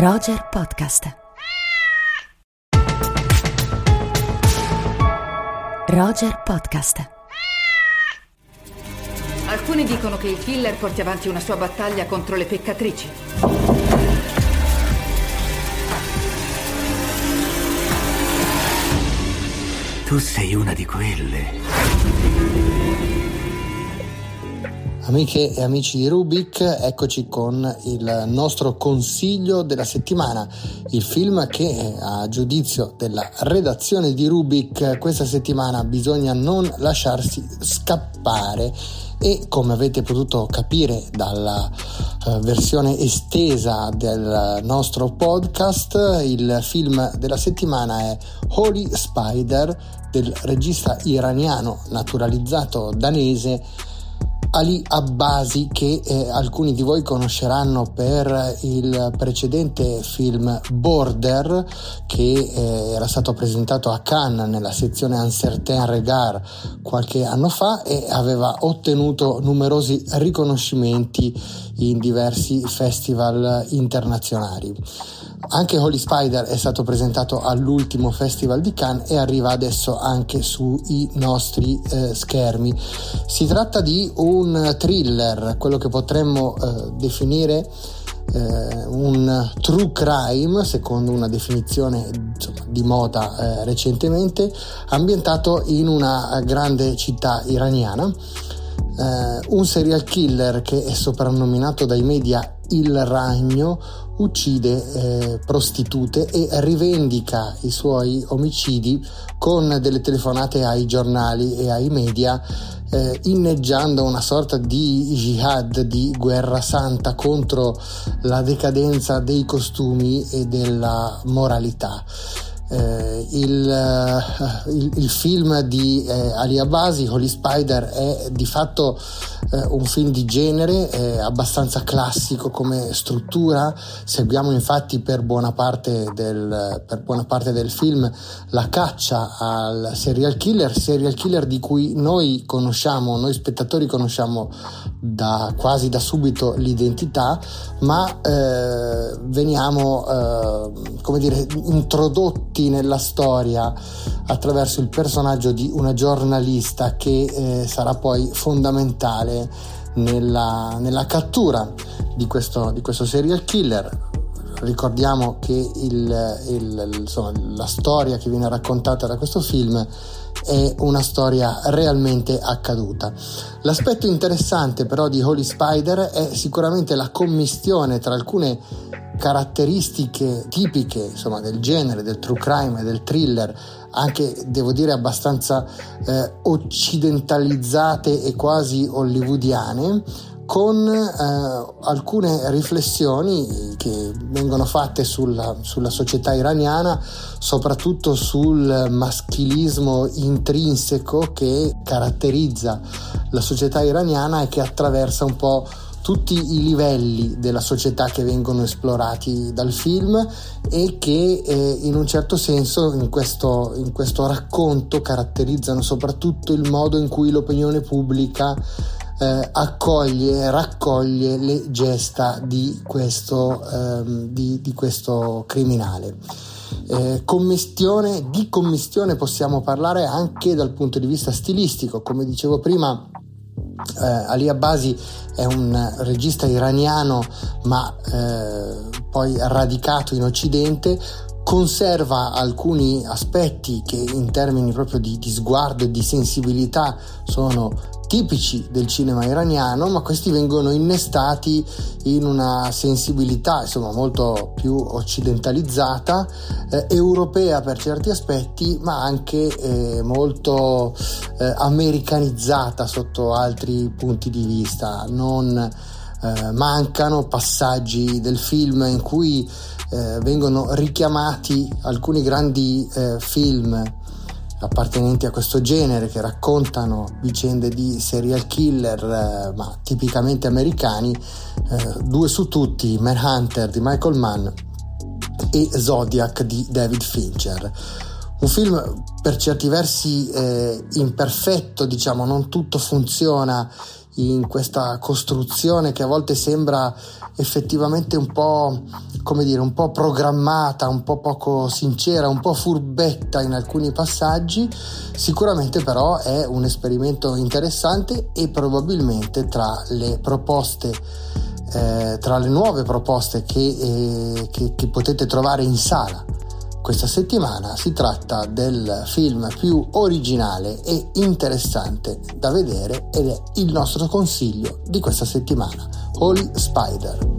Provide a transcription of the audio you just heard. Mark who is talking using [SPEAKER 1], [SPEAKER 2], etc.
[SPEAKER 1] Roger Podcast. Roger Podcast.
[SPEAKER 2] Alcuni dicono che il killer porti avanti una sua battaglia contro le peccatrici.
[SPEAKER 3] Tu sei una di quelle.
[SPEAKER 4] Amiche e amici di Rubik, eccoci con il nostro consiglio della settimana, il film che a giudizio della redazione di Rubik questa settimana bisogna non lasciarsi scappare e come avete potuto capire dalla uh, versione estesa del nostro podcast, il film della settimana è Holy Spider del regista iraniano naturalizzato danese Ali Abbasi che eh, alcuni di voi conosceranno per il precedente film Border che eh, era stato presentato a Cannes nella sezione Un certain regard qualche anno fa e aveva ottenuto numerosi riconoscimenti in diversi festival internazionali. Anche Holy Spider è stato presentato all'ultimo festival di Cannes e arriva adesso anche sui nostri eh, schermi. Si tratta di un thriller, quello che potremmo eh, definire eh, un true crime, secondo una definizione insomma, di moda eh, recentemente, ambientato in una grande città iraniana. Uh, un serial killer che è soprannominato dai media il ragno uccide eh, prostitute e rivendica i suoi omicidi con delle telefonate ai giornali e ai media eh, inneggiando una sorta di jihad, di guerra santa contro la decadenza dei costumi e della moralità. Eh, il, uh, il, il, film di eh, Ali Abasi, Holy Spider, è di fatto eh, un film di genere, è abbastanza classico come struttura. Seguiamo infatti per buona, parte del, per buona parte del film la caccia al serial killer, serial killer di cui noi conosciamo, noi spettatori conosciamo da, quasi da subito l'identità, ma eh, veniamo eh, come dire, introdotti nella storia attraverso il personaggio di una giornalista che eh, sarà poi fondamentale nella, nella cattura di questo, di questo serial killer ricordiamo che il, il, insomma, la storia che viene raccontata da questo film è una storia realmente accaduta. L'aspetto interessante però di Holy Spider è sicuramente la commistione tra alcune caratteristiche tipiche insomma, del genere, del true crime e del thriller, anche devo dire abbastanza eh, occidentalizzate e quasi hollywoodiane, con eh, alcune riflessioni che vengono fatte sulla, sulla, società iraniana, soprattutto sul maschilismo intrinseco che caratterizza la società iraniana e che attraversa un po' tutti i livelli della società che vengono esplorati dal film e che eh, in un certo senso in questo, in questo racconto caratterizzano soprattutto il modo in cui l'opinione pubblica eh, accoglie, raccoglie le gesta di questo, ehm, di, di questo criminale. Eh, commistione, di commistione possiamo parlare anche dal punto di vista stilistico, come dicevo prima. Eh, Ali Abbasi è un regista iraniano ma eh, poi radicato in Occidente conserva alcuni aspetti che in termini proprio di, di sguardo e di sensibilità sono tipici del cinema iraniano, ma questi vengono innestati in una sensibilità insomma molto più occidentalizzata, eh, europea per certi aspetti, ma anche eh, molto eh, americanizzata sotto altri punti di vista. Non eh, mancano passaggi del film in cui eh, vengono richiamati alcuni grandi eh, film appartenenti a questo genere che raccontano vicende di serial killer eh, ma tipicamente americani eh, due su tutti Manhunter di Michael Mann e Zodiac di David Fincher un film per certi versi eh, imperfetto diciamo non tutto funziona in questa costruzione che a volte sembra effettivamente un po' come dire un po' programmata, un po' poco sincera, un po' furbetta in alcuni passaggi, sicuramente però è un esperimento interessante e probabilmente tra le proposte eh, tra le nuove proposte che, eh, che, che potete trovare in sala questa settimana si tratta del film più originale e interessante da vedere ed è il nostro consiglio di questa settimana, Holy Spider.